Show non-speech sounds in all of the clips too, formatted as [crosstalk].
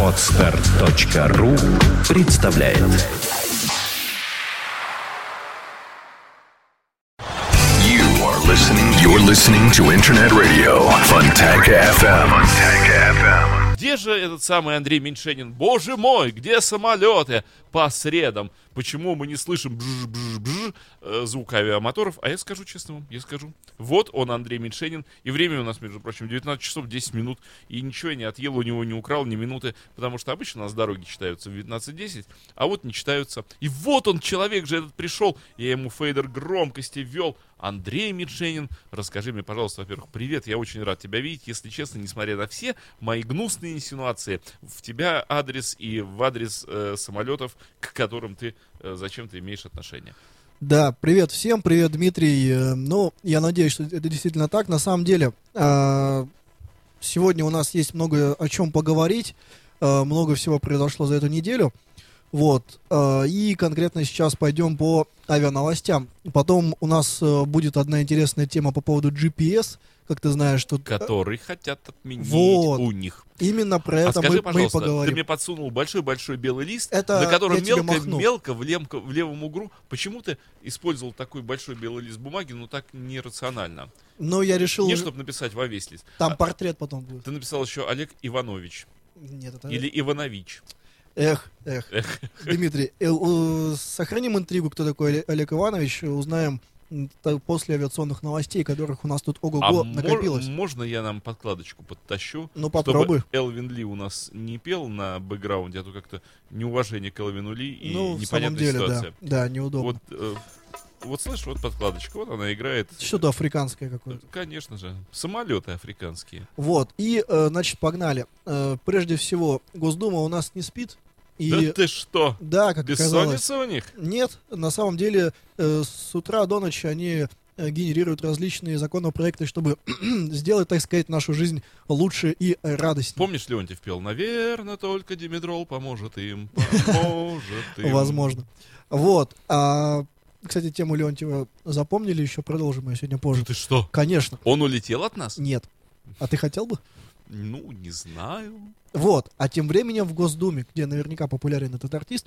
Отстар.ру представляет You are listening. You're listening to Internet Radio Funtank FM. Funtank FM. Где же этот самый Андрей Меньшенин? Боже мой, где самолеты по средам? Почему мы не слышим бж-бж-бж э, звук авиамоторов? А я скажу честно вам, я скажу. Вот он, Андрей Меньшенин. И время у нас, между прочим, 19 часов 10 минут. И ничего я не отъел, у него не украл ни минуты. Потому что обычно у нас дороги читаются в 19.10, а вот не читаются. И вот он, человек же этот пришел. Я ему фейдер громкости ввел. Андрей Меньшенин, расскажи мне, пожалуйста, во-первых, привет, я очень рад тебя видеть. Если честно, несмотря на все мои гнусные инсинуации, в тебя адрес и в адрес э, самолетов, [laughs] к которым ты э, зачем-то имеешь отношение. Да, привет всем, привет, Дмитрий. Э, Ну, я надеюсь, что это действительно так. На самом деле, а, сегодня у нас есть много о чем поговорить. А, Много всего произошло за эту неделю. Вот. а, И конкретно сейчас пойдем по авиановостям. Потом у нас э, будет одна интересная тема по поводу GPS. Как ты знаешь, что Который хотят отменить Вот. у них. именно про А это скажи, мы, мы пожалуйста, ты поговорим. мне подсунул большой-большой белый лист, Это на котором мелко-мелко в, лемко- в левом углу. Почему ты использовал такой большой белый лист бумаги, но так нерационально? Но я решил, Не чтобы написать во весь лист. там А портрет потом будет. Ты написал еще Олег Иванович. Нет, это... Или Иванович. Эх, эх. Дмитрий, э, сохраним интригу, кто такой Оле- Олег Иванович, узнаем после авиационных новостей, которых у нас тут А ого-го мор- накопилось. можно я нам подкладочку подтащу? Ну, попробуй. Чтобы Элвин Ли у нас не пел на бэкграунде, а то как-то неуважение к Элвину Ли и ну, непонятная деле, ситуация. да. Да, неудобно. Вот, э, вот слышишь, вот подкладочка, вот она играет. Что-то африканское какое-то. Конечно же, самолеты африканские. Вот, и, э, значит, погнали. Э, Прежде всего, Госдума у нас не спит. И, Да ты что? да, как оказалось. Бессонница у них? Нет, на самом деле, э, с утра до ночи они э, генерируют различные законопроекты, чтобы [clears throat] сделать, так сказать, нашу жизнь лучше и радостнее. Помнишь, Леонтьев пел? Наверное, только Димедрол поможет им, [laughs] поможет им. Возможно. Вот. А, кстати, тему Леонтьева запомнили, еще продолжим ее сегодня позже. Ты что? Конечно. Он улетел от нас? Нет. А ты хотел бы? Ну, не знаю. Вот. А тем временем в Госдуме, где наверняка популярен этот артист,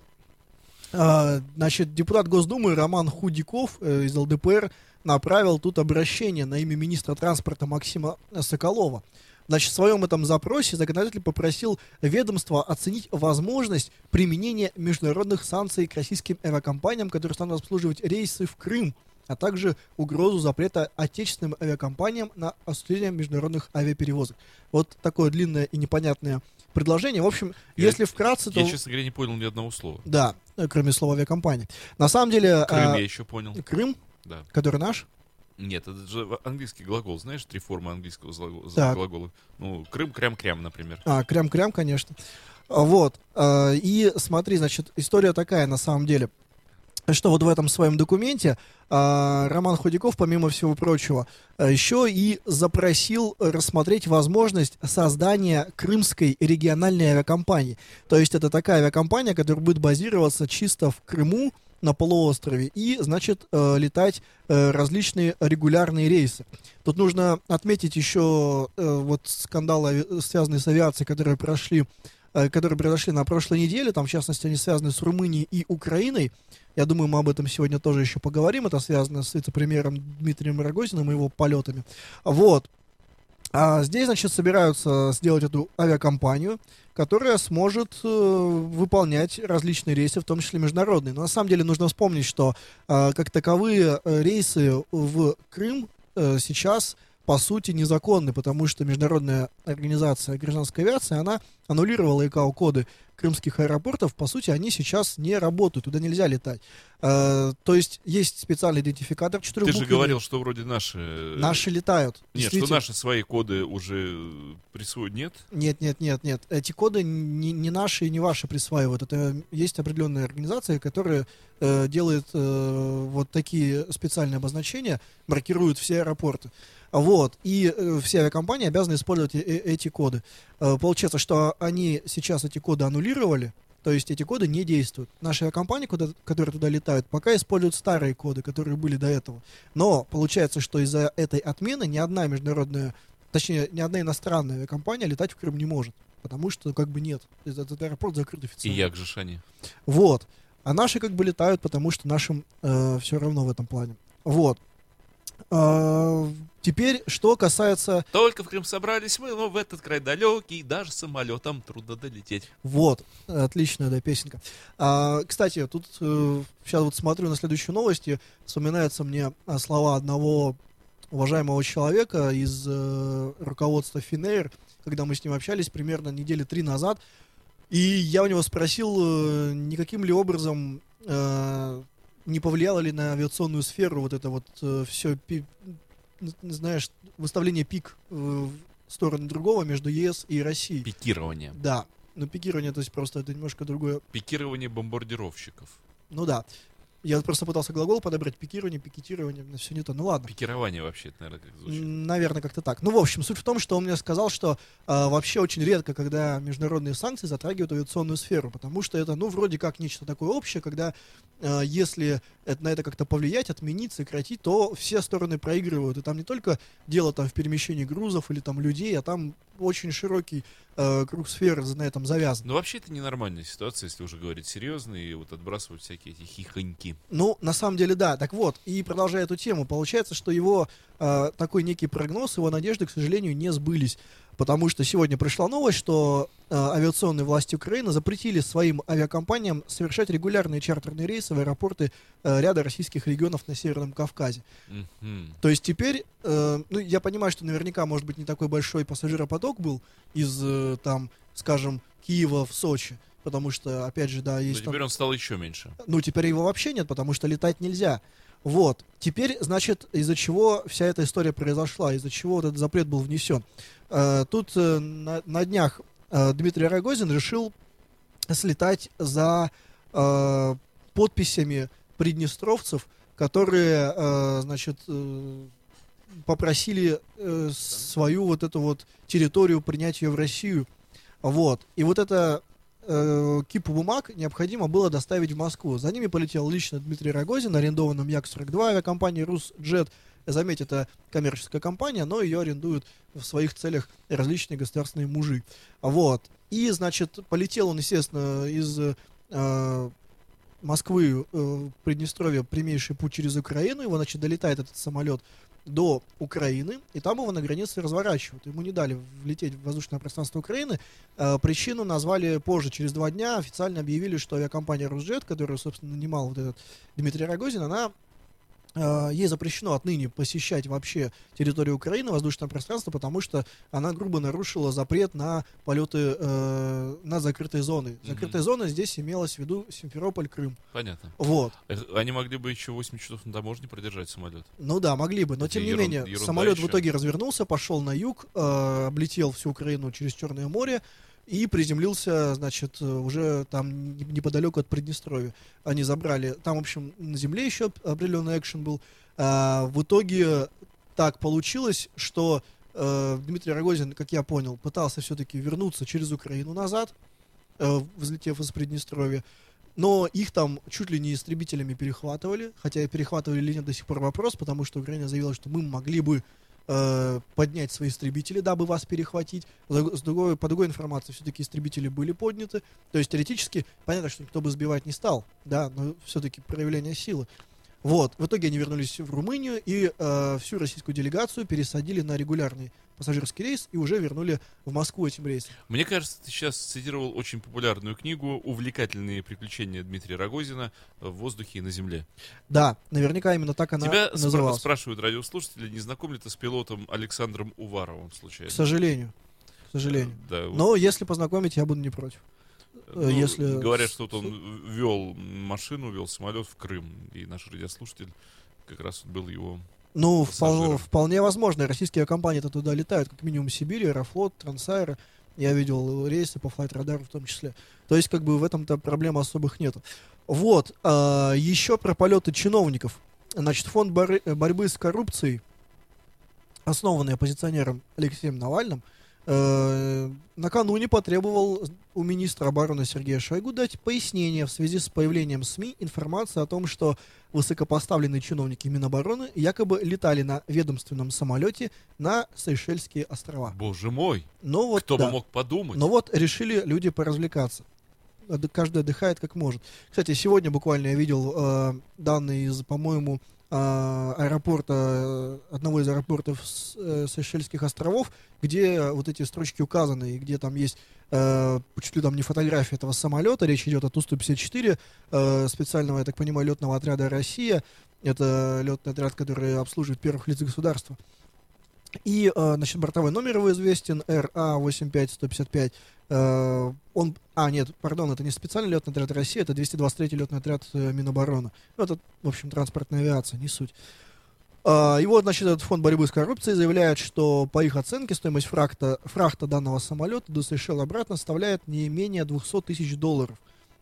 а, значит, депутат Госдумы Роман Худяков э, из ЛДПР направил тут обращение на имя министра транспорта Максима Соколова. Значит, в своем этом запросе законодатель попросил ведомство оценить возможность применения международных санкций к российским авиакомпаниям, которые станут обслуживать рейсы в Крым, а также угрозу запрета отечественным авиакомпаниям на осуществление международных авиаперевозок. Вот такое длинное и непонятное предложение. В общем, Я- если вкратце, то... Я, честно говоря, не понял ни одного слова. Да, э, кроме слова авиакомпания. На самом деле... Крым а, я еще понял. Крым, Да. который наш, Нет, это же английский глагол. Знаешь, три формы английского Так. глагола? Ну, Крым, крям-крям, например. А, крям-крям, конечно. Вот. а, И смотри, значит, история такая на самом деле. Что вот в этом своем документе а, Роман Худяков, помимо всего прочего, а, еще и запросил рассмотреть возможность создания крымской региональной авиакомпании. То есть это такая авиакомпания, которая будет базироваться чисто в Крыму, на полуострове, и, значит, э, летать э, различные регулярные рейсы. Тут нужно отметить еще э, вот скандалы, связанные с авиацией, которые прошли, э, которые произошли на прошлой неделе. Там, в частности, они связаны с Румынией и Украиной. Я думаю, мы об этом сегодня тоже еще поговорим. Это связано с вице-премьером Дмитрием Рогозиным и его полетами. Вот. А здесь, значит, собираются сделать эту авиакомпанию, которая сможет э, выполнять различные рейсы, в том числе международные. Но на самом деле нужно вспомнить, что э, как таковые э, рейсы в Крым э, сейчас по сути незаконны, потому что Международная организация гражданской авиации, она аннулировала ИКАО-коды крымских аэропортов, по сути, они сейчас не работают, туда нельзя летать. Э, то есть есть специальный идентификатор Ты же говорил, что вроде наши... э, Наши летают. Нет, что наши свои коды уже присвоят. Нет? Нет, нет, нет, нет. Эти коды не, не наши и не ваши присваивают. Это есть определенная организация, которая э, делает э, вот такие специальные обозначения, маркирует все аэропорты. Вот. И э, все авиакомпании обязаны использовать э- э- эти коды. Э, получается, что они сейчас эти коды аннулировали, то есть эти коды не действуют. Наши авиакомпании, куда, которые туда летают, пока используют старые коды, которые были до этого. Но получается, что из-за этой отмены ни одна международная точнее, ни одна иностранная авиакомпания летать в Крым не может. Потому что как бы нет. Этот, аэропорт закрыт И официально. як же они? Вот. А наши как бы летают, потому что нашим все равно в этом плане. Вот. А, теперь, что касается... Только в Крым собрались мы, но в этот край далекий, даже самолетом трудно долететь. Вот, отличная, да, песенка. А, кстати, тут сейчас вот смотрю на следующие новости, вспоминаются мне а, слова одного уважаемого человека из э, руководства Финейр, когда мы с ним общались примерно недели три назад, и я у него спросил, э, никаким ли образом э, не повлияло ли на авиационную сферу вот это вот все, знаешь, выставление пик э, в сторону другого между ЕС и Россией. Пикирование. Да. Но пикирование, то есть просто это немножко другое. Пикирование бомбардировщиков. Ну да. Я просто пытался глагол подобрать, пикирование, пикетирование, все не то. Ну ладно. Пикирование вообще, это, наверное, как звучит. Наверное, как-то так. Ну, в общем, суть в том, что он мне сказал, что э, вообще очень редко, когда международные санкции затрагивают авиационную сферу, потому что это, ну, вроде как нечто такое общее, когда э, если это, на это как-то повлиять, отменить, сократить, то все стороны проигрывают. И там не только дело там в перемещении грузов или там людей, а там очень широкий э, круг сфер на этом завязан. Но вообще это ненормальная ситуация, если уже говорить серьезно, и вот отбрасывать всякие эти хихоньки. Ну, на самом деле, да. Так вот, и продолжая эту тему, получается, что его э, такой некий прогноз, его надежды, к сожалению, не сбылись. Потому что сегодня пришла новость, что э, авиационные власти Украины запретили своим авиакомпаниям совершать регулярные чартерные рейсы в аэропорты э, ряда российских регионов на Северном Кавказе. Мгм. То есть теперь, э, ну, я понимаю, что наверняка, может быть, не такой большой пассажиропоток был из, э, там, скажем, Киева в Сочи. Потому что, опять же, да, Но есть там- теперь он стал еще меньше. ну, теперь его вообще нет, потому что летать нельзя. Вот. Теперь, значит, из-за чего вся эта история произошла, из-за чего вот этот запрет был внесен. Э, тут э, на, на днях Дмитрий Рогозин решил слетать за э, подписями приднестровцев, которые, э, значит, э, попросили э, свою вот эту вот территорию принять ее в Россию. Вот. И вот это э, кипу бумаг необходимо было доставить в Москву. За ними полетел лично Дмитрий Рогозин, арендованным Як-42 авиакомпании «Русджет». Заметь, это коммерческая компания, но ее арендуют в своих целях различные государственные мужи. Вот. И, значит, полетел он, естественно, из э, Москвы э, в Приднестровье прямейший путь через Украину. Его, значит, долетает этот самолет до Украины, и там его на границе разворачивают. Ему не дали влететь в воздушное пространство Украины. Э, причину назвали позже, через два дня официально объявили, что авиакомпания «Русджет», которую, собственно, нанимал вот этот Дмитрий Рогозин, она ей запрещено отныне посещать вообще территорию Украины, воздушное пространство, потому что она грубо нарушила запрет на полеты э, на закрытые зоны. Закрытая зона здесь имелась в виду Симферополь, Крым. Понятно. Вот. Э, Они могли бы еще 8 часов на таможне продержать самолет. Ну да, могли бы, но Это тем не ерун- менее, ерунда самолет в еще. итоге развернулся, пошел на юг, э, облетел всю Украину через Черное море и приземлился, значит, э, уже там не- неподалеку от Приднестровья. Они забрали, там, в общем, на земле еще определенный экшен был. А, в итоге так получилось, что э, Дмитрий Рогозин, как я понял, пытался все-таки вернуться через Украину назад, э, взлетев из Приднестровья. Но их там чуть ли не истребителями перехватывали, хотя перехватывали ли нет до сих пор вопрос, потому что Украина заявила, что мы могли бы э, поднять свои истребители, дабы вас перехватить. С другой, по другой информации, все-таки истребители были подняты. То есть теоретически, понятно, что никто бы сбивать не стал, да, но все-таки проявление силы. Вот, в итоге они вернулись в Румынию и э, всю российскую делегацию пересадили на регулярный пассажирский рейс и уже вернули в Москву этим рейсом. Мне кажется, ты сейчас цитировал очень популярную книгу «Увлекательные приключения Дмитрия Рогозина в воздухе и на земле». Да, наверняка именно так она Тебя называлась. спрашивают радиослушатели, не знаком ли ты с пилотом Александром Уваровым К случайно? сожалению. К сожалению. Да, вот, Но если познакомить, я буду не против. Ну, если- Говорят, что вот он вел машину, вел самолет в Крым, и наш радиослушатель как раз был его... Ну, Пассажиров. впол- вполне возможно. Российские авиакомпании-то туда летают, как минимум Сибирь, Аэрофлот, Трансаэро. Я видел рейсы по флайт радару в том числе. То есть, как бы в этом-то проблем особых нету. Вот. а, еще про полеты чиновников. Значит, фонд боры- борьбы с коррупцией, основанный оппозиционером Алексеем Навальным, э, накануне потребовал у министра обороны Сергея Шойгу дать пояснение в связи с появлением СМИ информации о том, что высокопоставленные чиновники Минобороны якобы летали на ведомственном самолете на Сейшельские острова. Боже мой, Но вот, кто да. бы мог подумать? Но вот решили люди поразвлекаться. Каждый отдыхает как может. Кстати, сегодня буквально я видел э, данные из, по-моему, э, аэропорта, э, одного из аэропортов э, Сейшельских островов, где вот эти строчки указаны, и где там есть э, чуть ли там не фотография этого самолета, речь идет о Ту-154, э, специального, я так понимаю, летного отряда «Россия». Это летный отряд, который обслуживает первых лиц государства. И, э, значит, бортовой номер его известен, РА-85155. Э, он, а, нет, пардон, это не специальный летный отряд России, это 223-й летный отряд э, Минобороны. Ну, это, в общем, транспортная авиация, не суть. А, И вот, значит, этот фонд борьбы с коррупцией заявляет, что по их оценке стоимость фрахта, фрахта данного самолета до Сейшел обратно составляет не менее 200 тысяч долларов.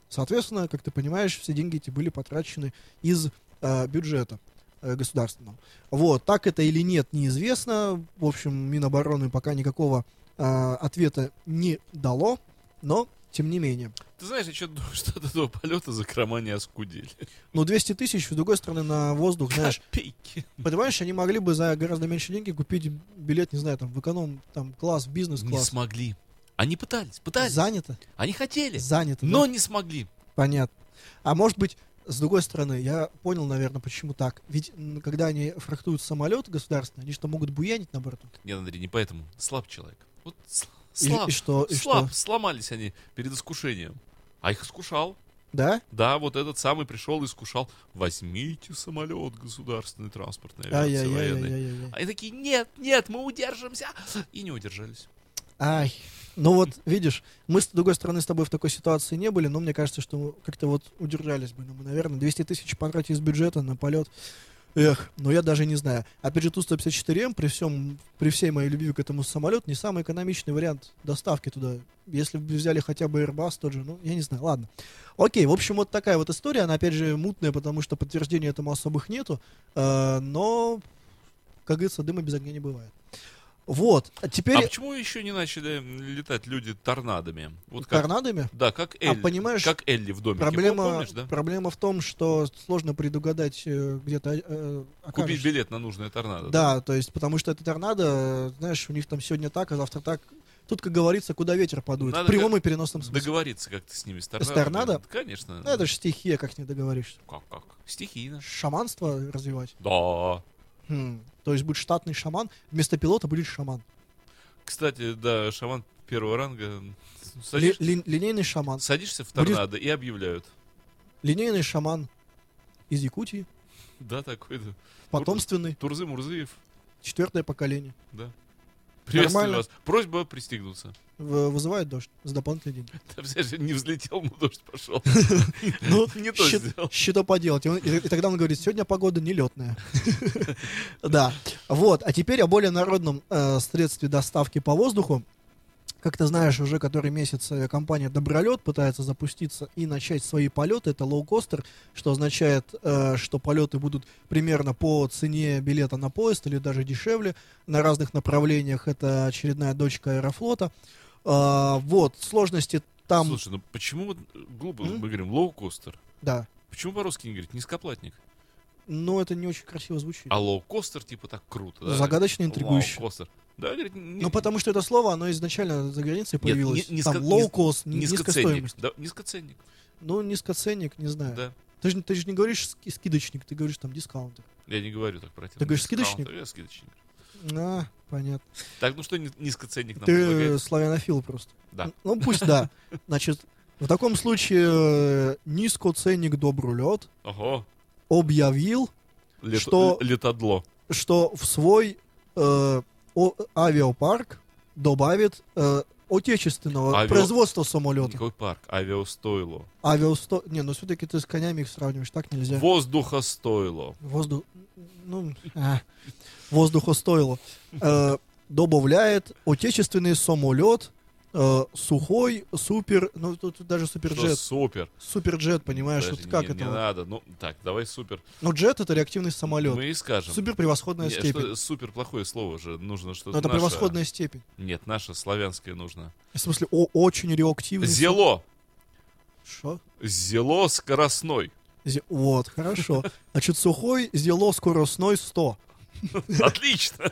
Соответственно, как ты понимаешь, все деньги эти были потрачены из э, бюджета э, государственного. Вот, так это или нет, неизвестно. В общем, Минобороны пока никакого э, ответа не дало, но тем не менее. Ты знаешь, я что думаю, [laughs] что от этого полета закрома не оскудели. Ну, 200 тысяч, с другой стороны, на воздух, знаешь, Копейки. понимаешь, они могли бы за гораздо меньше деньги купить билет, не знаю, там, в эконом, там, класс, в Не бизнес-класс. смогли. Они пытались, пытались. Занято? Они хотели, Занято, но да? не смогли. Понятно. А может быть, с другой стороны, я понял, наверное, почему так. Ведь когда они фрахтуют самолет государственный, они что, могут буянить на борту? Нет, Андрей, не поэтому. Слаб человек. Вот сл- И- слаб. и что, и слаб. что? Сломались они перед искушением. А их искушал. Да? Да, вот этот самый пришел и искушал. Возьмите самолет государственный транспортной авиации. Ай-яй-яй-яй-яй. Они такие, нет, нет, мы удержимся. И не удержались. Ай. Ну вот, видишь, мы с другой стороны с тобой в такой ситуации не были, но мне кажется, что как-то вот удержались бы. Ну, мы, наверное, 200 тысяч потратить из бюджета на полет. Эх, ну я даже не знаю. Опять же, Ту-154М, при, всем, при всей моей любви к этому самолету, не самый экономичный вариант доставки туда. Если бы взяли хотя бы Airbus тот же, ну, я не знаю, ладно. Окей, в общем, вот такая вот история, она, опять же, мутная, потому что подтверждений этому особых нету, э, но, как говорится, дыма без огня не бывает. Вот, а теперь А почему еще не начали летать люди торнадами? Вот как, торнадами. Да, как А Элли. понимаешь, как Элли в домике. Проблема, Помнишь, да? проблема в том, что сложно предугадать э, где-то э, Купить билет на нужное торнадо. Да, то есть, потому что это торнадо, знаешь, у них там сегодня так, а завтра так. Тут, как говорится, куда ветер подует. Надо в прямом и переносном смысле. Договориться как-то с ними, с торнадо. торнадо? Конечно. Ну, это же стихия, как не договоришься. Как, как? Стихийно. Шаманство развивать. Да. Хм, То есть будет штатный шаман, вместо пилота будет шаман. Кстати, да, шаман первого ранга. Ли- Садишь- ли- линейный шаман. садишься в Будет- торнадо и объявляют. Линейный шаман из Якутии. Да, такой-то. Потомственный. Турзы Мурзыев. Четвертое поколение. Да. Приветствую Нормально. вас. Просьба пристегнуться. В- вызывает дождь за дополнительные деньги. [laughs] Да, же, не взлетел, но дождь пошел. [laughs] Ну, [laughs] Не то щит- сделал. Что поделать? И, он- и- и тогда он говорит, сегодня погода нелетная. Да. Вот. А теперь о более народном э, средстве доставки по воздуху. Как ты знаешь, уже который месяц э, компания Добролет пытается запуститься и начать свои полеты. Это лоукостер, что означает, э, что полеты будут примерно по цене билета на поезд или даже дешевле на разных направлениях. Это очередная дочка Аэрофлота. А, вот, сложности там... Слушай, ну почему вот глупо М? мы говорим лоукостер? Да. Почему по-русски не говорить низкоплатник? Но это не очень красиво звучит. А лоукостер типа так круто, да? Загадочно интригующе. Лоукостер. Да, говорит, не- Ну, потому что это слово, оно изначально за границей Нет, появилось. ни- Там низко- лоу-кост, ни- низкоценник. низкостоимость. Да, низкоценник, Ну, низкоценник, не знаю. да. Ты же, ты же не говоришь ски- скидочник, ты говоришь там дискаунтер. Я не говорю так противно. Ты говоришь скидочник? Я скидочник. А, понятно. Так, ну что ни- низкоценник нам ты предлагает? славянофил просто. Да. Ну, пусть да. [laughs] Значит, в таком случае э, низкоценник Добрулет Ого. объявил, Лет- Что- Летодло. что в свой э, о- авиапарк добавит э, отечественного Авиа- производства самолета. Никакой парк. Авиастойло. Авиасто... Не, ну все-таки ты с конями их сравниваешь, так нельзя. Воздухостойло. Воздух... Ну, а, воздуху стоило. Э, добавляет отечественный самолет э, сухой, супер, ну тут, даже Что суперджет, супер. суперджет, понимаешь, Подожди, тут как не, это? Не вот? надо. Ну, так, давай супер. Ну джет это реактивный самолет, Мы и скажем. супер превосходная Не, степень. что- супер плохое слово же. Нужно что-то Но это наше. превосходная степень. Нет, наше славянское нужно. В смысле, о, очень реактивный. Зело. Что? Зело скоростной. Зе- Вот, хорошо. [laughs] Значит, сухой, зело скоростной 100. [laughs] Отлично.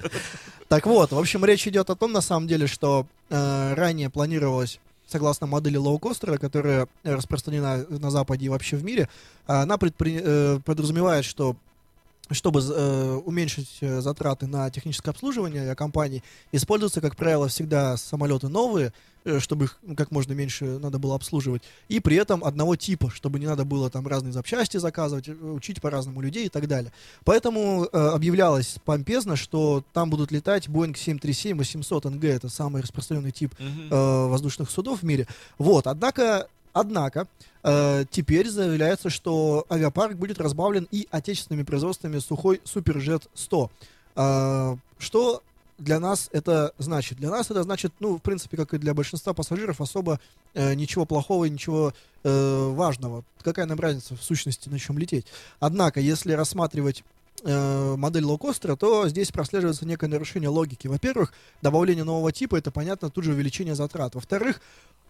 Так вот, в общем, речь идет о том, на самом деле, что э, ранее планировалось, согласно модели лоукостера, которая распространена на Западе и вообще в мире, она предпри- э, подразумевает, что чтобы э, уменьшить э, затраты на техническое обслуживание авиакомпаний, используются, как правило, всегда самолеты новые, чтобы их как можно меньше надо было обслуживать, и при этом одного типа, чтобы не надо было там разные запчасти заказывать, э, учить по-разному людей и так далее. Поэтому э, объявлялось помпезно, что там будут летать Boeing 737-800 NG, это самый распространенный тип э, воздушных судов в мире. Вот, однако, однако, э, теперь заявляется, что авиапарк будет разбавлен и отечественными производствами сухой Суперджет 100. Э, что для нас это значит? Для нас это значит, ну, в принципе, как и для большинства пассажиров, особо э, ничего плохого и ничего э, важного. Какая нам разница в сущности, на чем лететь? Однако, если рассматривать э, модель лоукостера, то здесь прослеживается некое нарушение логики. Во-первых, добавление нового типа, это, понятно, тут же увеличение затрат. Во-вторых,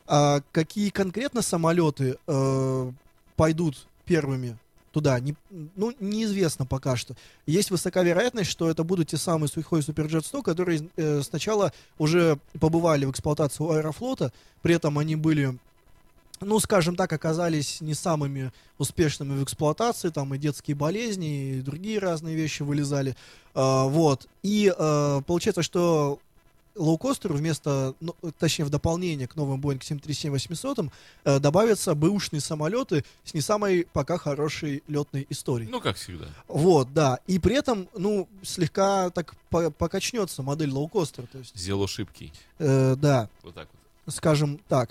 а, какие конкретно самолеты э, пойдут первыми туда, не, ну, неизвестно пока что. Есть высока вероятность, что это будут те самые сухой Суперджет 100, которые э, сначала уже побывали в эксплуатации у Аэрофлота, при этом они были ну, скажем так, оказались не самыми успешными в эксплуатации, там и детские болезни, и другие разные вещи вылезали, А, вот, и а, получается, что лоукостеру вместо, ну, точнее, в дополнение к новым Boeing 737-800 э, добавятся бэушные самолеты с не самой пока хорошей летной историей. Ну, как всегда. Вот, да, и при этом, ну, слегка так по- покачнется модель лоукостера, то есть, Зело шибкий. э, да, Вот так вот. Скажем так.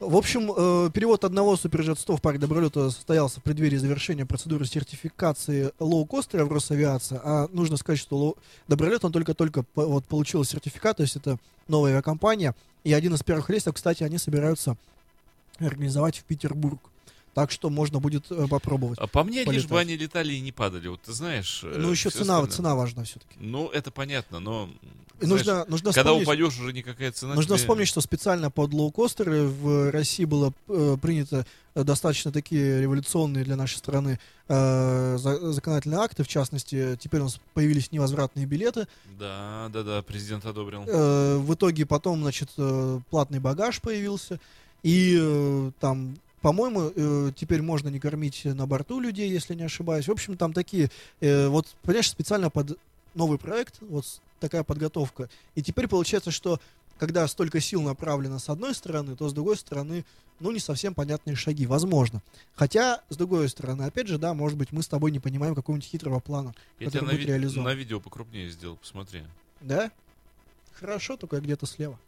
В общем, э, перевод одного суперджет 100 в парк добролета состоялся в преддверии завершения процедуры сертификации лоукостера в Росавиации. А нужно сказать, что лоу... добролет он только-только вот, получил сертификат, то есть это новая авиакомпания. И один из первых рейсов, кстати, они собираются организовать в Петербург. Так что можно будет э, попробовать. А по мне, лишь полетать. бы они летали и не падали. Вот ты знаешь... э, ну, еще всё цена, остальное. цена важна все-таки. Ну, это понятно, но... И знаешь, нужно, нужно Когда упадешь, уже никакая цена Нужно тебе- вспомнить, что специально под лоукостеры в России было э, принято э, достаточно такие революционные для нашей страны э, за- законодательные акты. В частности, теперь у нас появились невозвратные билеты. Да, да, да, президент одобрил. Э, в итоге потом, значит, э, платный багаж появился. И э, там, по-моему, э, теперь можно не кормить на борту людей, если не ошибаюсь. В общем, там такие, э, вот, понимаешь, специально под новый проект, вот такая подготовка. И теперь получается, что когда столько сил направлено с одной стороны, то с другой стороны, ну, не совсем понятные шаги, возможно. Хотя, с другой стороны, опять же, да, может быть, мы с тобой не понимаем какого-нибудь хитрого плана, Я который на, будет ви- реализован. на видео покрупнее сделал, посмотри. Да? Хорошо, только где-то слева.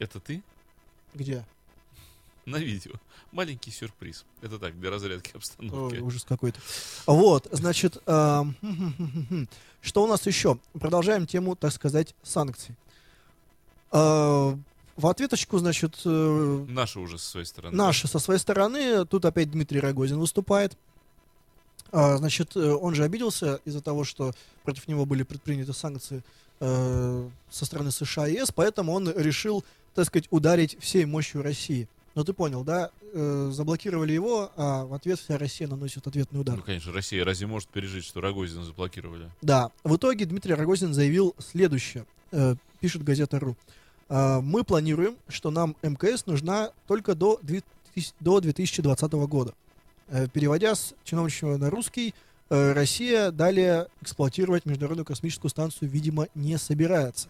Это ты? Где? [laughs] На видео. Маленький сюрприз. Это так, для разрядки [laughs] обстановки. Ой, ужас какой-то. Вот, значит, [laughs] что у нас еще? Продолжаем тему, так сказать, санкций. Э, В ответочку, значит, э, Наши уже со своей стороны. наши со своей стороны, тут опять Дмитрий Рогозин выступает. А, Значит, э, он же обиделся из-за того, что против него были предприняты санкции э, со стороны США и ЕС, поэтому он решил, так сказать, ударить всей мощью России. Ну ты понял, да? Э, заблокировали его, а в ответ вся Россия наносит ответный удар. Ну, конечно, Россия разве может пережить, что Рогозина заблокировали? Да, в итоге Дмитрий Рогозин заявил следующее, э, пишет газета РУ. «А, Мы планируем, что нам МКС нужна только до 2000 до 2020 года. Э, Переводя с чиновничьего на русский, э, Россия далее эксплуатировать Международную космическую станцию, видимо, не собирается.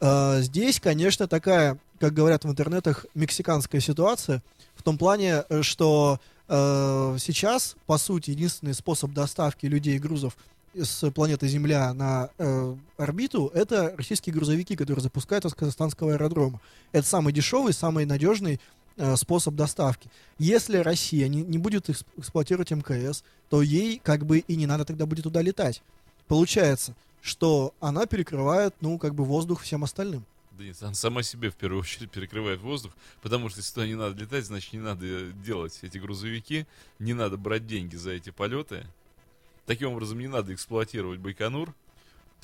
Э, Здесь, конечно, такая, как говорят в интернетах, мексиканская ситуация, в том плане, э, что э, сейчас, по сути, единственный способ доставки людей и грузов с планеты Земля на э, орбиту это российские грузовики, которые запускают из казахстанского аэродрома. Это самый дешевый, самый надежный э, способ доставки. Если Россия не, не будет экс- эксплуатировать МКС, то ей как бы и не надо тогда будет туда летать. Получается, что она перекрывает, ну, как бы воздух всем остальным. Да нет, она сама себе в первую очередь перекрывает воздух, потому что если туда не надо летать, значит не надо делать эти грузовики, не надо брать деньги за эти полеты. Таким образом, не надо эксплуатировать Байконур.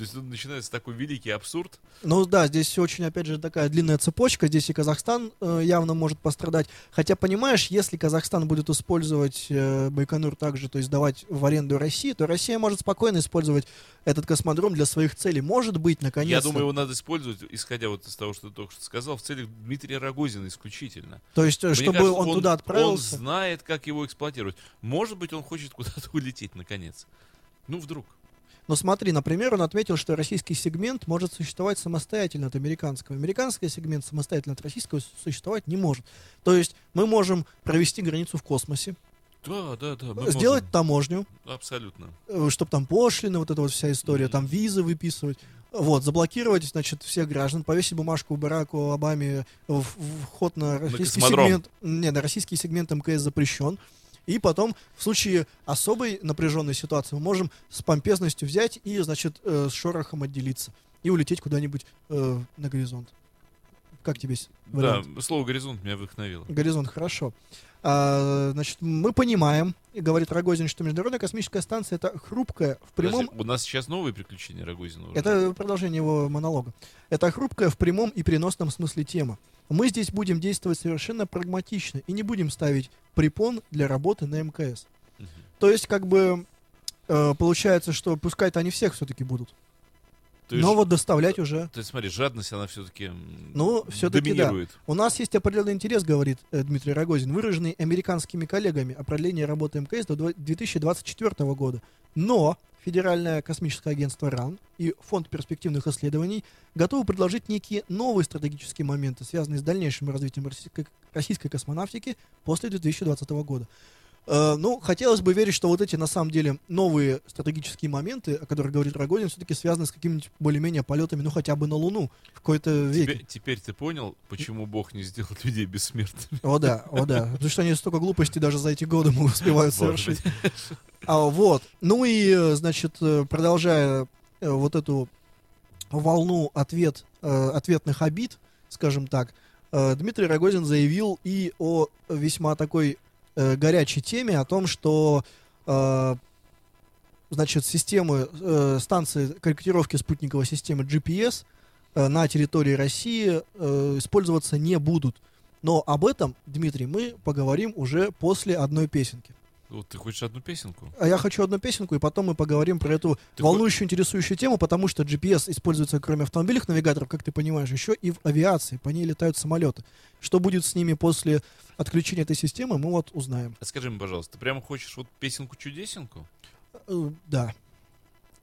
То есть начинается такой великий абсурд. Ну да, здесь очень, опять же, такая длинная цепочка. Здесь и Казахстан э, явно может пострадать. Хотя, понимаешь, если Казахстан будет использовать э, Байконур также, то есть давать в аренду России, то Россия может спокойно использовать этот космодром для своих целей. Может быть, наконец-то. Я думаю, его надо использовать, исходя вот из того, что ты только что сказал, в целях Дмитрия Рогозина исключительно. То есть, э, Мне чтобы кажется, он, туда отправился. Он знает, как его эксплуатировать. Может быть, он хочет куда-то улететь, наконец. Ну, вдруг. Но смотри, например, он отметил, что российский сегмент может существовать самостоятельно от американского. Американский сегмент самостоятельно от российского существовать не может. То есть мы можем провести границу в космосе, Да, да, да. мы сделать можем. таможню, Абсолютно. чтобы там пошлины, вот эта вот вся история, Мгм. там визы выписывать. Вот, заблокировать, значит, всех граждан, повесить бумажку Бараку Обаме в, в вход на российский космодром. сегмент. Не, на российский сегмент МКС запрещен. И потом, в случае особой напряженной ситуации, мы можем с помпезностью взять и, значит, э, с шорохом отделиться. И улететь куда-нибудь э, на горизонт. Как тебе вариант? Да, слово горизонт меня вдохновило. Горизонт, хорошо. А, значит, мы понимаем, и говорит Рогозин, что Международная космическая станция это хрупкая в прямом Подожди, У нас сейчас новые приключения Рогозина уже. это продолжение его монолога. Это хрупкая в прямом и переносном смысле тема. Мы здесь будем действовать совершенно прагматично и не будем ставить препон для работы на МКС. Мгм. То есть, как бы, э, получается, что пускай-то они всех все-таки будут. То есть, Но вот доставлять уже. то есть, смотри, жадность, она все-таки Ну, всё-таки да. У нас есть определенный интерес, говорит э, Дмитрий Рогозин, выраженный американскими коллегами о продлении работы МКС до два- 2024 года. Но Федеральное космическое агентство РАН и Фонд перспективных исследований готовы предложить некие новые стратегические моменты, связанные с дальнейшим развитием российской, российской космонавтики после 2020 года. Э, ну, хотелось бы верить, что вот эти, на самом деле, новые стратегические моменты, о которых говорит Рогозин, все-таки связаны с какими-нибудь более-менее полетами, ну, хотя бы на Луну в какой-то веке. Теперь, теперь ты понял, почему Бог не сделал [laughs] людей бессмертными? О да, о да. Потому что они столько глупостей даже за эти годы успевают совершить. А, вот. Ну и, э, значит, э, продолжая вот эту волну ответ, ответных обид, скажем так, Дмитрий Рогозин заявил и о весьма такой э, горячей теме, о том, что э, значит, системы, э, станции корректировки спутниковой системы GPS э, на территории России э, использоваться не будут. Но об этом, Дмитрий, мы поговорим уже после одной песенки. Вот ты хочешь одну песенку? А я хочу одну песенку, и потом мы поговорим про эту Ты волнующую, интересующую тему, потому что GPS используется кроме автомобильных навигаторов, как ты понимаешь, еще и в авиации. По ней летают самолеты. Что будет с ними после отключения этой системы, мы вот узнаем. А скажи мне, пожалуйста, ты прямо хочешь вот песенку-чудесенку? Э, Да,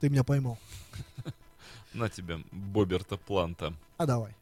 ты меня поймал. [laughs] На тебя, Боберта Планта. А давай.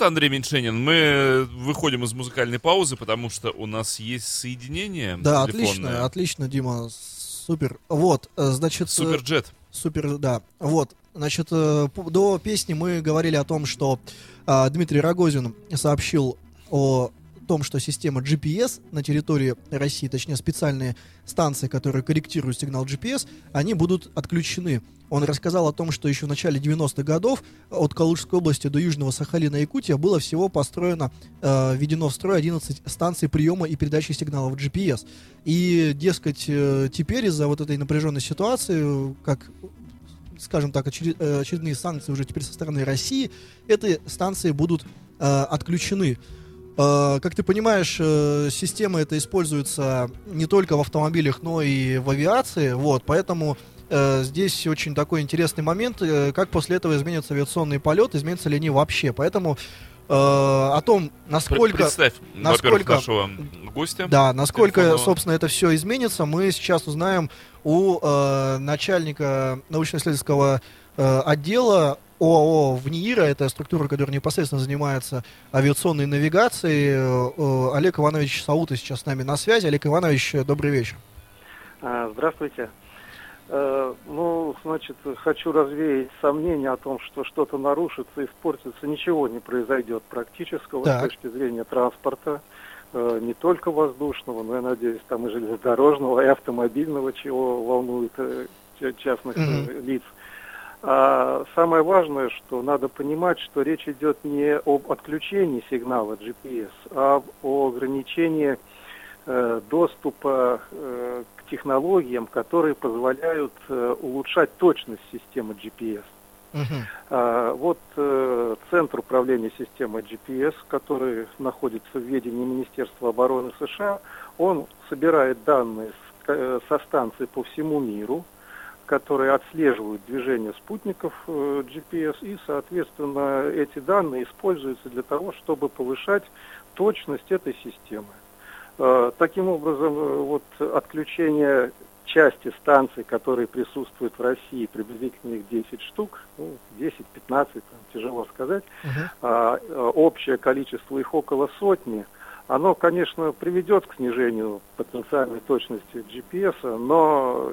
Вот, Андрей Меньшенин, мы выходим из музыкальной паузы, потому что у нас есть соединение Да, телефонное. отлично, отлично, Дима, супер. Вот, э, значит... э, Суперджет. Супер, да. Вот, значит, э, до песни мы говорили о том, что Дмитрий Рогозин сообщил о том, что система GPS на территории России, точнее специальные станции, которые корректируют сигнал GPS, они будут отключены. Он рассказал о том, что еще в начале 90-х годов от Калужской области до Южного Сахалина и Якутия было всего построено, э, введено в строй 11 станций приема и передачи сигналов GPS. И, дескать, э, теперь из-за вот этой напряженной ситуации, как скажем так, э, очередные санкции уже теперь со стороны России, эти станции будут э, отключены. Э, Как ты понимаешь, э, система эта используется не только в автомобилях, но и в авиации, вот, поэтому э, здесь очень такой интересный момент, как после этого изменится авиационный полет, изменятся ли они вообще, поэтому э, о том, насколько... Представь, насколько- нашего гостя. Да, насколько, собственно, это все изменится, мы сейчас узнаем у э, начальника научно-исследовательского э, отдела ОАО «ВНИИРа», это структура, которая непосредственно занимается авиационной навигацией. Э, э, Олег Иванович Саута сейчас с нами на связи. Олег Иванович, добрый вечер. А, Здравствуйте. Э, Ну, значит, хочу развеять сомнения о том, что что-то нарушится, испортится. Ничего не произойдет практического Так. с точки зрения транспорта, не только воздушного, но, я надеюсь, там и железнодорожного, и автомобильного, чего волнует ча- частных Мгм. лиц. А самое важное, что надо понимать, что речь идет не об отключении сигнала GPS, а о ограничении э, доступа э, к технологиям, которые позволяют э, улучшать точность системы GPS. Мгм. А, Вот э, Центр управления системой GPS, который находится в ведении Министерства обороны США, он собирает данные с- э, со станций по всему миру, которые отслеживают движение спутников э, GPS, и, соответственно, эти данные используются для того, чтобы повышать точность этой системы. Э, Таким образом, э, вот отключение части станций, которые присутствуют в России, приблизительно их 10 штук, ну, 10-15, там, тяжело сказать, Мгм. а, общее количество их около сотни, оно, конечно, приведет к снижению потенциальной точности GPS, но,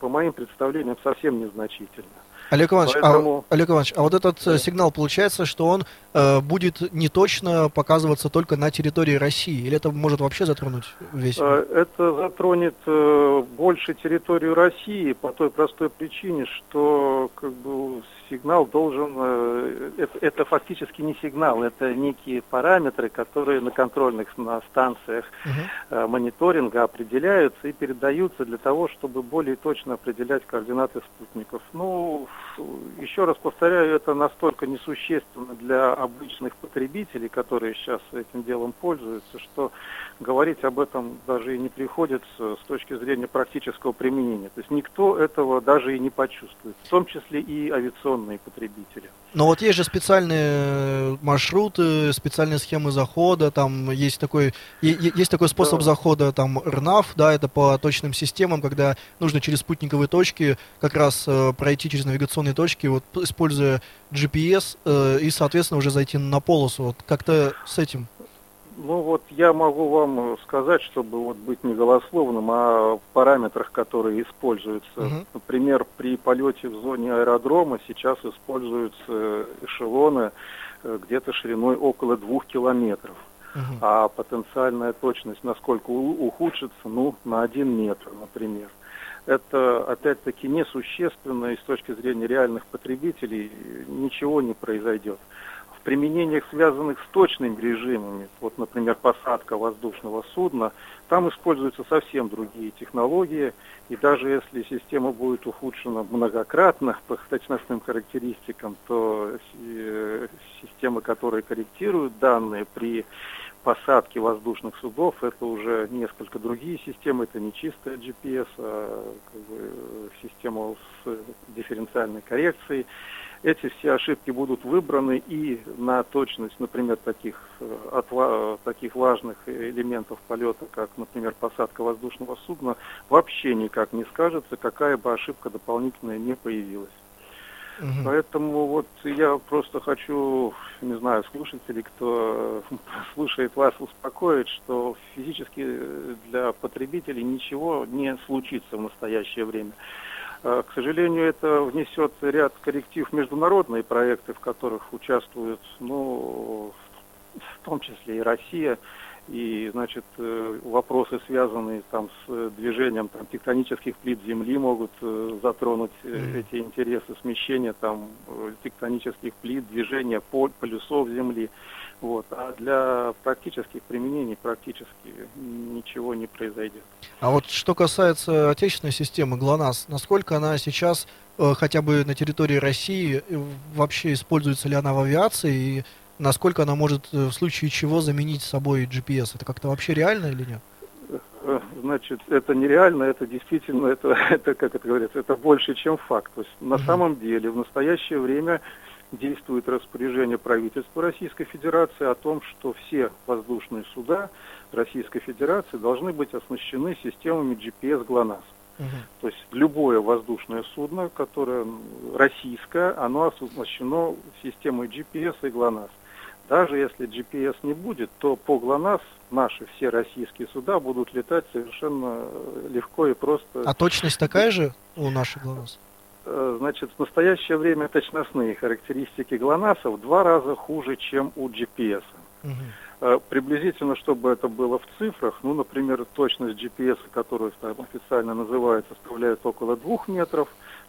по моим представлениям, совсем незначительно. Олег Иванович, а- Поэтому- Олег Иванович, а вот этот э, Да. сигнал получается, что он э, будет не точно показываться только на территории России, или это может вообще затронуть весь? Э, Это затронет э, больше территорию России по той простой причине, что как бы сигнал должен, э, это, это фактически не сигнал, это некие параметры, которые на контрольных на станциях Мгм. э, мониторинга определяются и передаются для того, чтобы более точно определять координаты спутников. Ну, еще раз повторяю, это настолько несущественно для обычных потребителей, которые сейчас этим делом пользуются, что говорить об этом даже и не приходится с точки зрения практического применения. То есть никто этого даже и не почувствует, в том числе и авиационные потребители. Но вот есть же специальные э, маршруты, специальные схемы захода, там есть такой, есть такой способ Да. захода, там РНАВ, да, это по точным системам, когда нужно через спутниковые точки как раз э, пройти через навигационные точки, вот используя GPS э, и, соответственно, уже зайти на полосу. Вот как-то с этим. Ну вот я могу вам сказать, чтобы вот быть не голословным, о параметрах, которые используются. Мгм. Например, при полете в зоне аэродрома сейчас используются эшелоны э, где-то шириной около двух километров. Мгм. А потенциальная точность насколько ухудшится, ну, на один метр, например. Это опять-таки несущественно и с точки зрения реальных потребителей ничего не произойдет. В применениях, связанных с точными режимами, вот, например, посадка воздушного судна, там используются совсем другие технологии, и даже если система будет ухудшена многократно по точностным характеристикам, то э, системы, которые корректируют данные при посадке воздушных судов, это уже несколько другие системы, это не чистая GPS, а как бы, система с дифференциальной коррекцией. Эти все ошибки будут выбраны и на точность, например, таких, э, отва- таких важных элементов полета, как, например, посадка воздушного судна, вообще никак не скажется, какая бы ошибка дополнительная не появилась. Мгм. Поэтому вот я просто хочу, не знаю, слушателей, кто [laughs] слушает вас, успокоить, что физически для потребителей ничего не случится в настоящее время. Э, К сожалению, это внесет ряд корректив в международные проекты, в которых участвуют, ну, в том числе и Россия, и, значит, э, вопросы, связанные там с э, движением там, тектонических плит Земли, могут э, затронуть эти интересы смещения там тектонических плит, движения пол- полюсов Земли. Вот. А для практических применений практически ничего не произойдет. А вот что касается отечественной системы ГЛОНАСС, насколько она сейчас хотя бы на территории России вообще используется ли она в авиации и насколько она может э, в случае чего заменить собой GPS? Это как-то вообще реально или нет? Э, Значит, это нереально, это действительно, [laughs] это, это как это говорится, это больше, чем факт. То есть на Мгм. самом деле в настоящее время действует распоряжение правительства Российской Федерации о том, что все воздушные суда Российской Федерации должны быть оснащены системами GPS ГЛОНАСС. Мгм. То есть любое воздушное судно, которое российское, оно оснащено системой GPS и ГЛОНАСС. Даже если GPS не будет, то по ГЛОНАСС наши все российские суда будут летать совершенно э, легко и просто. А точность такая же у наших ГЛОНАСС? Э, Значит, в настоящее время точностные характеристики ГЛОНАССа в два раза хуже, чем у GPS. Мгм. Э, Приблизительно, чтобы это было в цифрах, ну, например, точность GPS, которую там официально называют, составляет около двух метров,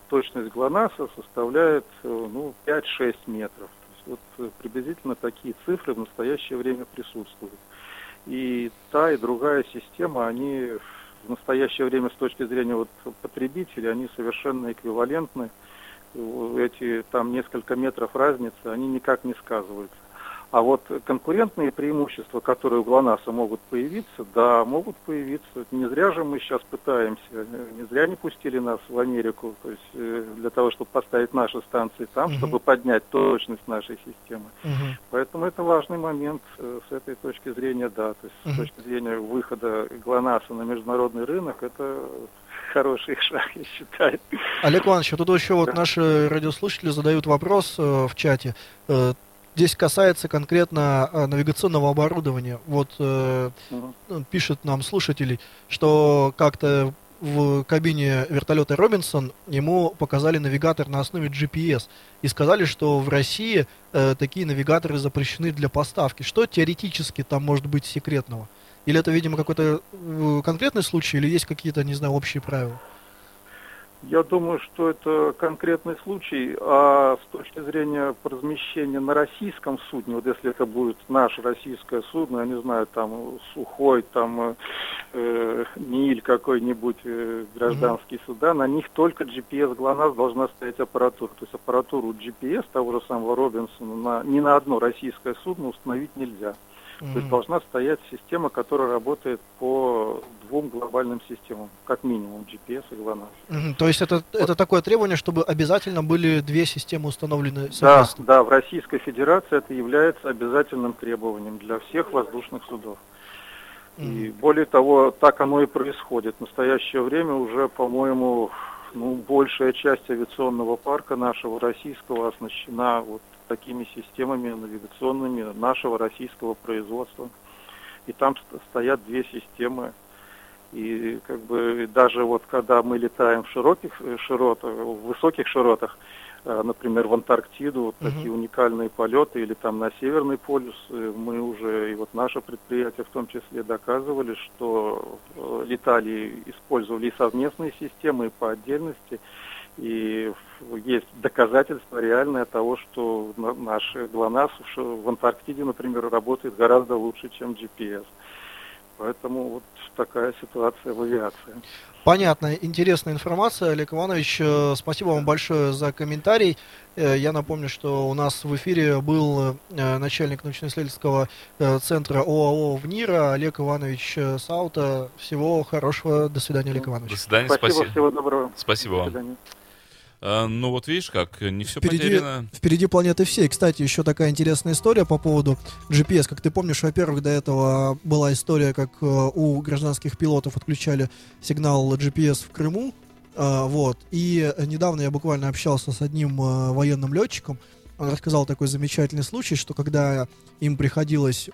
точность ГЛОНАССа составляет ну, 5-6 метров. Вот э, приблизительно такие цифры в настоящее время присутствуют. И та, и другая система, они в настоящее время с точки зрения вот потребителей, они совершенно эквивалентны. Эти там несколько метров разницы, они никак не сказываются. А вот конкурентные преимущества, которые у ГЛОНАССа могут появиться, да, могут появиться. Не зря же мы сейчас пытаемся, не зря не пустили нас в Америку, то есть э, для того, чтобы поставить наши станции там, Мгм. чтобы поднять точность нашей системы. Мгм. Поэтому это важный момент э, с этой точки зрения, да. То есть Мгм. с точки зрения выхода ГЛОНАССа на международный рынок, это хороший шаг, я считаю. Олег Иванович, а тут еще вот Да. наши радиослушатели задают вопрос э, в чате. Здесь касается конкретно э, навигационного оборудования. Вот э, ну, пишет нам слушателей, что как-то в кабине вертолета Робинсон ему показали навигатор на основе GPS и сказали, что в России э, такие навигаторы запрещены для поставки. Что теоретически там может быть секретного? Или это, видимо, какой-то э, конкретный случай, или есть какие-то, не знаю, общие правила? Я думаю, что это конкретный случай, а с точки зрения размещения на российском судне, вот если это будет наше российское судно, я не знаю, там Сухой, там э, э, Ниль какой-нибудь, э, гражданский суда, на них только GPS ГЛОНАСС должна стоять аппаратура. То есть аппаратуру GPS того же самого Робинсона на, ни на одно российское судно установить нельзя. То есть должна стоять система, которая работает по двум глобальным системам, как минимум GPS и GLONASS. Мгм, То есть это, это такое требование, чтобы обязательно были две системы установлены Да, совместно? да, в Российской Федерации это является обязательным требованием для всех воздушных судов. И Мгм. более того, так оно и происходит. В настоящее время уже, по-моему, ну, большая часть авиационного парка нашего российского оснащена вот такими системами навигационными нашего российского производства. И там ст- стоят две системы. И как бы даже вот когда мы летаем в широких э, широтах, в высоких широтах, э, например, в Антарктиду, вот Мгм. такие уникальные полеты, или там на Северный полюс, э, мы уже, и вот наше предприятие в том числе, доказывали, что летали, использовали и совместные системы, и по отдельности, и есть доказательства реальные того, что на- наш ГЛОНАСС в Антарктиде, например, работает гораздо лучше, чем GPS. Поэтому вот такая ситуация в авиации. Понятно, интересная информация, Олег Иванович. э, Спасибо вам большое за комментарий. Э, Я напомню, что у нас в эфире был э, начальник научно-исследовательского центра ОАО ВНИРа Олег Иванович Саута. Всего хорошего. До свидания, Олег До Иванович. свидания, Спасибо, спасибо. всего доброго. Спасибо До вам. А, ну вот видишь как, не все Впереди, потеряно. впереди планеты всей. Кстати, еще такая интересная история по поводу GPS. Как ты помнишь, во-первых, до этого была история, как э, у гражданских пилотов отключали сигнал GPS в Крыму. А, вот. И э, недавно я буквально общался с одним э, военным летчиком. Он рассказал такой замечательный случай, что когда им приходилось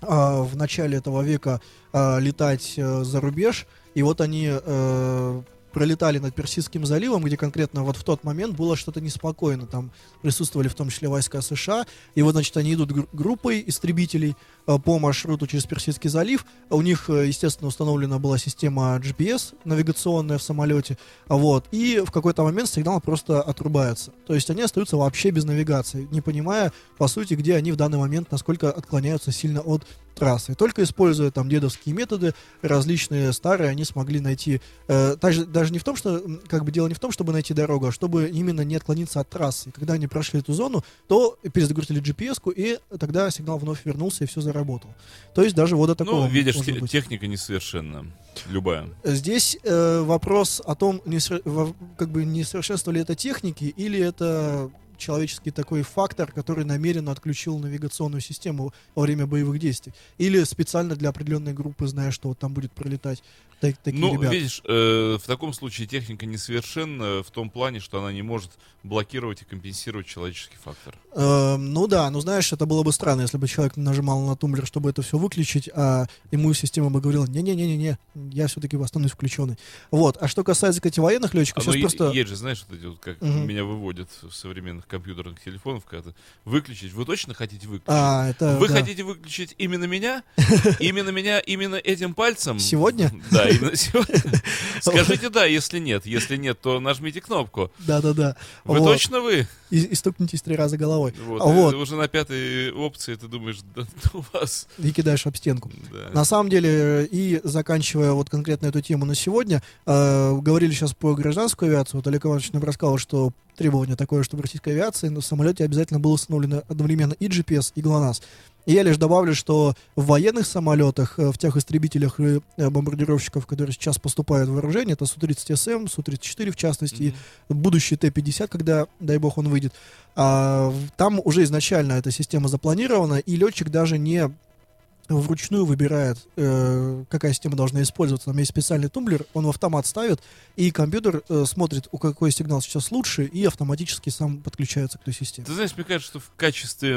в начале этого века летать э, за рубеж, и вот они э, пролетали над Персидским заливом, где конкретно вот в тот момент было что-то неспокойно, там присутствовали в том числе войска США, и вот, значит, они идут гру- группой истребителей по маршруту через Персидский залив, у них, э, естественно, установлена была система GPS навигационная в самолете, вот, и в какой-то момент сигнал просто отрубается, то есть они остаются вообще без навигации, не понимая, по сути, где они в данный момент, насколько отклоняются сильно от трассы. Только используя там дедовские методы, различные старые, они смогли найти. э, даже, даже не в том, что как бы дело не в том, чтобы найти дорогу, а чтобы именно не отклониться от трассы. Когда они прошли эту зону, то перезагрузили GPS-ку, и тогда сигнал вновь вернулся и все заработало. То есть даже вот до такого Ну, видишь, те- быть. техника несовершенна. Любая. Здесь э, вопрос о том, несо- как бы несовершенство ли это техники, или это человеческий такой фактор, который намеренно отключил навигационную систему во время боевых действий. Или специально для определенной группы, зная, что вот там будет пролетать так- такие ну, ребята. видишь, э, в таком случае техника несовершенна в том плане, что она не может блокировать и компенсировать человеческий фактор. Эм, ну да, ну знаешь, это было бы странно, если бы человек нажимал на тумблер, чтобы это все выключить, а ему система бы говорила, не-не-не-не, я все-таки останусь включенный. Вот, а что касается, кстати, военных А, летчиков, ну, сейчас и- просто... Есть же, знаешь, вот эти вот, как Мгм. меня выводят в современных компьютерных телефонах, когда выключить. Вы точно хотите выключить? А, это... Вы да. хотите выключить именно меня? [laughs] Именно меня, именно этим пальцем? Сегодня? Да, именно сегодня. [laughs] Скажите да, если нет. Если нет, то нажмите кнопку. Да-да-да. Вы Вот. точно вы? И, и стукнитесь три раза головой. Вот. А вот. Уже на пятой опции ты думаешь, да [laughs] ну вас. И кидаешь об стенку. Да. На самом деле, и заканчивая вот конкретно эту тему на сегодня, э, говорили сейчас про гражданскую авиацию. Вот Олег Иванович нам рассказал, что требование такое, чтобы российской авиации на самолете обязательно было установлено одновременно и GPS, и ГЛОНАСС. Я лишь добавлю, что в военных самолетах, э, в тех истребителях и э, бомбардировщиков, которые сейчас поступают в вооружение, это Су-30СМ, Су-34 в частности, и Мгм. будущий Т-50, когда, дай бог, он выйдет. А, там уже изначально эта система запланирована, и летчик даже не вручную выбирает, э, какая система должна использоваться. Там есть специальный тумблер, он в автомат ставит, и компьютер э, смотрит, у какой сигнал сейчас лучше, и автоматически сам подключается к той системе. Ты знаешь, мне кажется, что в качестве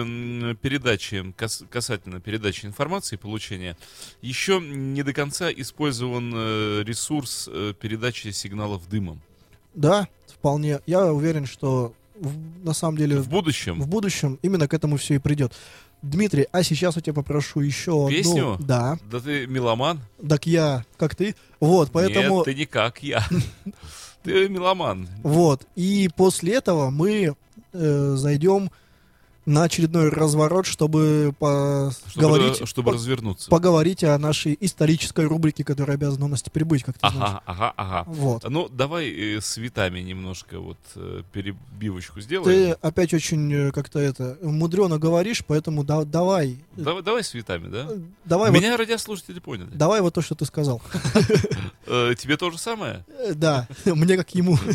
передачи, кас- касательно передачи информации и получения, еще не до конца использован э, ресурс э, передачи сигналов дымом. Да, вполне. Я уверен, что в- на самом деле В будущем в будущем именно к этому все и придет. Дмитрий, а сейчас я тебя попрошу еще одну- Песню? Да. Да ты меломан? Так я, как ты. Вот, поэтому... Нет, ты не как я. [laughs] Ты меломан. Вот. И после этого мы э, зайдем на очередной разворот, чтобы поговорить, Чтобы, чтобы по- развернуться. поговорить о нашей исторической рубрике, которая обязана у нас теперь быть, как ты знаешь. Ага, ага, ага. Вот. Ну, давай э, с витами немножко вот э, перебивочку Ты сделаем. опять очень э, как-то это мудрено говоришь, поэтому да- давай. Давай, давай с витами, да? Давай вот, Меня радиослушатели поняли. давай вот то, что ты сказал. [laughs] Тебе то же самое? Да, [laughs] мне как ему. [laughs]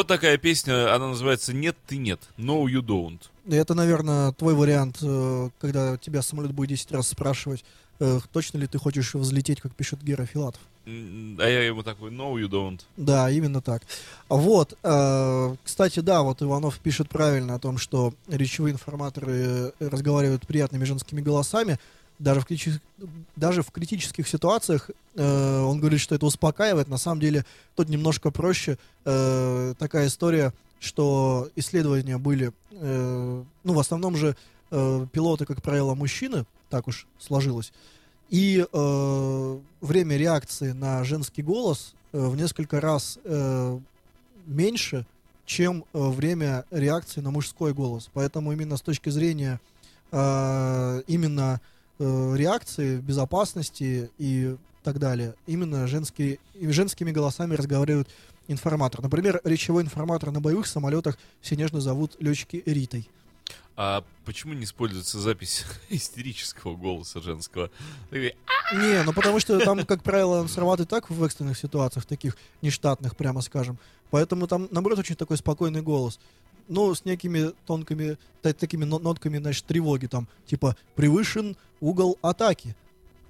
Вот такая песня, она называется «Нет, ты нет». No, you don't. Это, наверное, твой вариант, э, когда тебя самолет будет 10 раз спрашивать, э, точно ли ты хочешь взлететь, как пишет Гера Филатов. А я ему такой «No, you don't». Да, именно так. Вот. э, Кстати, да, вот Иванов пишет правильно о том, что речевые информаторы разговаривают приятными женскими голосами. Даже в, критичес- даже в критических ситуациях э, он говорит, что это успокаивает. На самом деле тут немножко проще. Э, такая история, что исследования были, э, ну, в основном же э, пилоты, как правило, мужчины, так уж сложилось. И э, время реакции на женский голос э, в несколько раз э, меньше, чем э, время реакции на мужской голос. Поэтому именно с точки зрения э, именно реакции, безопасности и так далее, именно женские, женскими голосами разговаривают информатор. Например, речевой информатор на боевых самолетах все нежно зовут летчики Ритой. А почему не используется запись [laughs] истерического голоса женского? Такой, Не, ну потому что там, как правило, он срабатывает так в экстренных ситуациях, таких нештатных, прямо скажем. Поэтому там, наоборот, очень такой спокойный голос. Ну, с некими тонкими, та- такими но- нотками, значит, тревоги там, типа, превышен угол атаки.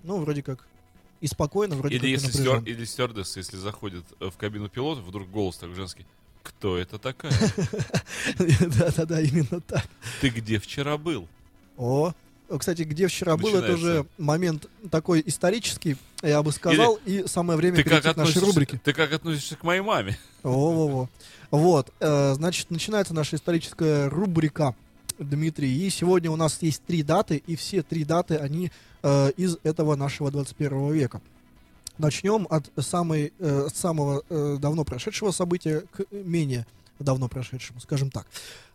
Ну, вроде как и спокойно, вроде Или как если стюар- или стюардесса, если заходит э, в кабину пилота, вдруг голос такой женский. Кто это такая? [laughs] Да-да-да, именно так. Ты где вчера был? О, кстати, где вчера был, это Начинается. уже момент такой исторический, я бы сказал, и самое время Ты перейти к нашей рубрике. ты как относишься к моей маме? Во-во-во. Вот, э, значит, начинается наша историческая рубрика, Дмитрий. И сегодня у нас есть три даты, и все три даты, они э, из этого нашего 21 века. Начнем от самой, э, от самого э, давно прошедшего события к менее давно прошедшему, скажем так.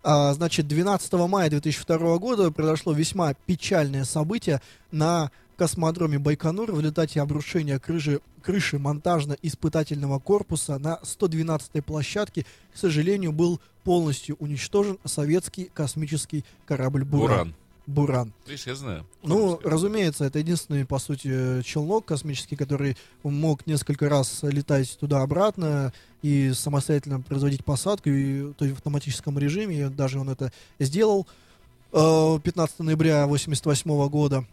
А, значит, 12 мая 2002 года произошло весьма печальное событие на космодроме Байконур в результате обрушения крыши, крыши монтажно-испытательного корпуса на 112-й площадке, к сожалению, был полностью уничтожен советский космический корабль «Буран». Буран. «Буран». Видишь, я знаю. Ну, разумеется, это единственный, по сути, э, челнок космический, который мог несколько раз летать туда-обратно и самостоятельно производить посадку, и, то есть в автоматическом режиме, и даже он это сделал э, 15 ноября 1988 года.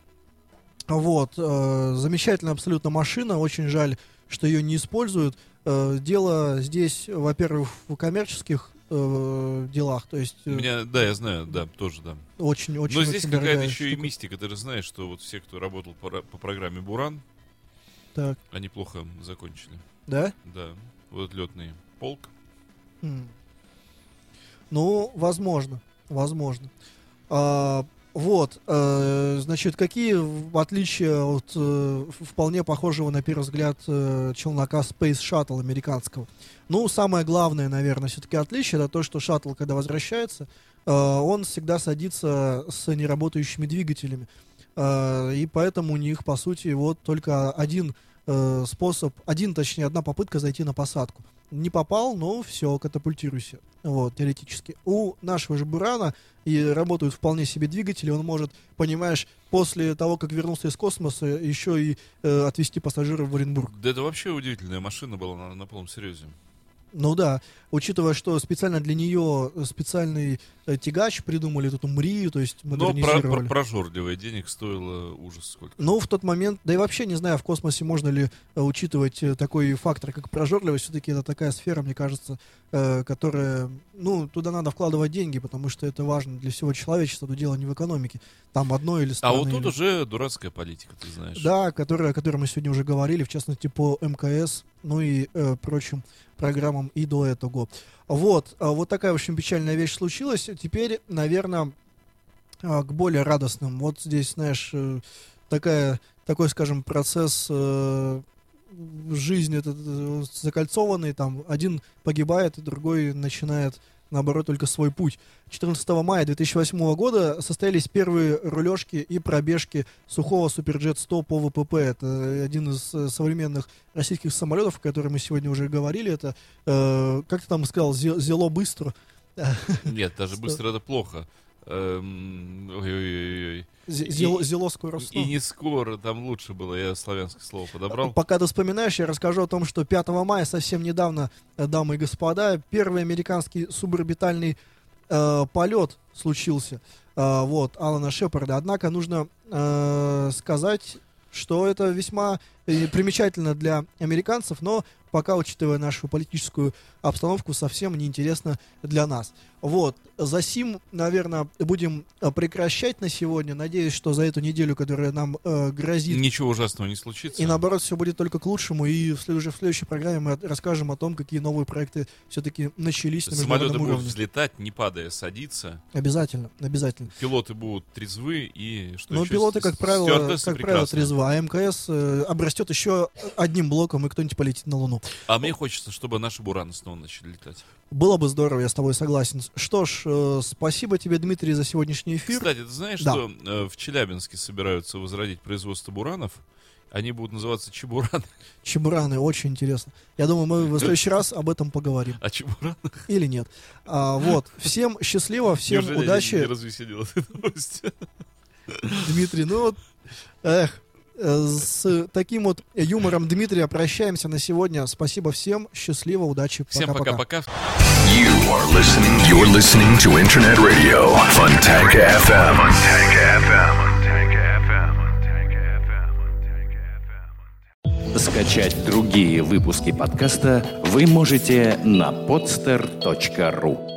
Вот, э, замечательная абсолютно машина, очень жаль, что ее не используют. Э, дело здесь, во-первых, в коммерческих э, делах, то есть У э, меня, да, я знаю, да, тоже, да. очень, очень. Но здесь какая-то еще и штука. мистика. Ты же знаешь, что вот все, кто работал по, по программе Буран, Так, они плохо закончили. да? Да, вот летный полк. М. Ну, возможно, возможно. А, вот, э, значит, какие отличия от э, вполне похожего на первый взгляд э, челнока Space Shuttle американского? Ну, самое главное, наверное, все-таки отличие, это то, что шаттл, когда возвращается, э, он всегда садится с неработающими двигателями. Э, и поэтому у них, по сути, вот только один э, способ, один, точнее, одна попытка зайти на посадку. Не попал, но все, катапультируйся. Вот, теоретически. У нашего же Бурана и работают вполне себе двигатели, он может, понимаешь, после того, как вернулся из космоса, еще и э, отвезти пассажиров в Оренбург. Да это вообще удивительная машина была на, на полном серьезе. Ну да, учитывая, что специально для нее специальный э, тягач придумали, тут МРИ, то есть Но про, модернизировали. про, прожорливая денег стоило ужас сколько. Ну, в тот момент, да и вообще не знаю, в космосе можно ли э, учитывать э, такой фактор, как прожорливость. Все-таки это такая сфера, мне кажется, э, которая, ну, туда надо вкладывать деньги, потому что это важно для всего человечества, то дело не в экономике. Там одно или А страны. вот тут или- уже дурацкая политика, ты знаешь. Да, которая, о которой мы сегодня уже говорили, в частности, по МКС, ну и э, прочим программам и до этого. Вот, а вот такая, в общем, печальная вещь случилась. Теперь, наверное, к более радостным. Вот здесь, знаешь, э, такая, такой, скажем, процесс э, жизни этот, э, закольцованный, там один погибает, другой начинает наоборот, только свой путь. 14 мая 2008 года состоялись первые рулежки и пробежки сухого Суперджет-100 по ВПП. Это один из э, современных российских самолетов, о котором мы сегодня уже говорили. Это, э, как ты там сказал, зе- зело быстро. Нет, даже быстро это плохо. Эм, Ой-ой-ой. Зело, зело скоростно. И не скоро, там лучше было, я славянское слово подобрал. Пока ты вспоминаешь, я расскажу о том, что 5 мая, совсем недавно, э, дамы и господа, первый американский суборбитальный э, полет случился. э, вот, Алана Шепарда. Однако нужно э, сказать, что это весьма э, примечательно для американцев, но пока, учитывая нашу политическую обстановку, совсем неинтересно для нас. Вот, за сим, наверное, будем э, прекращать на сегодня. Надеюсь, что за эту неделю, которая нам э, грозит, Ничего ужасного не случится. и наоборот, все будет только к лучшему. И в след- уже в следующей программе мы расскажем о том, какие новые проекты все-таки начались на Самолеты будут уровне. взлетать, не падая, садиться. Обязательно, обязательно. Пилоты будут трезвы и что Но? Ну, пилоты, как правило, как правило, трезвы. А МКС э, обрастет еще одним блоком, и кто-нибудь полетит на Луну. А мне хочется, чтобы наши бураны снова начали летать. Было бы здорово, я с тобой согласен. Что ж, э, спасибо тебе, Дмитрий, за сегодняшний эфир. Кстати, ты знаешь, Да. что э, в Челябинске собираются возродить производство буранов? Они будут называться чебураны. [laughs] Чебураны, очень интересно. Я думаю, мы в следующий раз об этом поговорим. А чебураны? [laughs] Или нет. А, вот. Всем счастливо, всем Неужели удачи. Не, не эта новость? Дмитрий, ну вот, эх, с таким вот юмором Дмитрия прощаемся на сегодня. Спасибо всем, счастливо, удачи, Всем пока-пока. пока-пока. You are listening. You're listening to Internet Radio Funtank FM. Funtank FM. Funtank FM. Funtank FM. Funtank FM. Скачать другие выпуски подкаста вы можете на podster.ru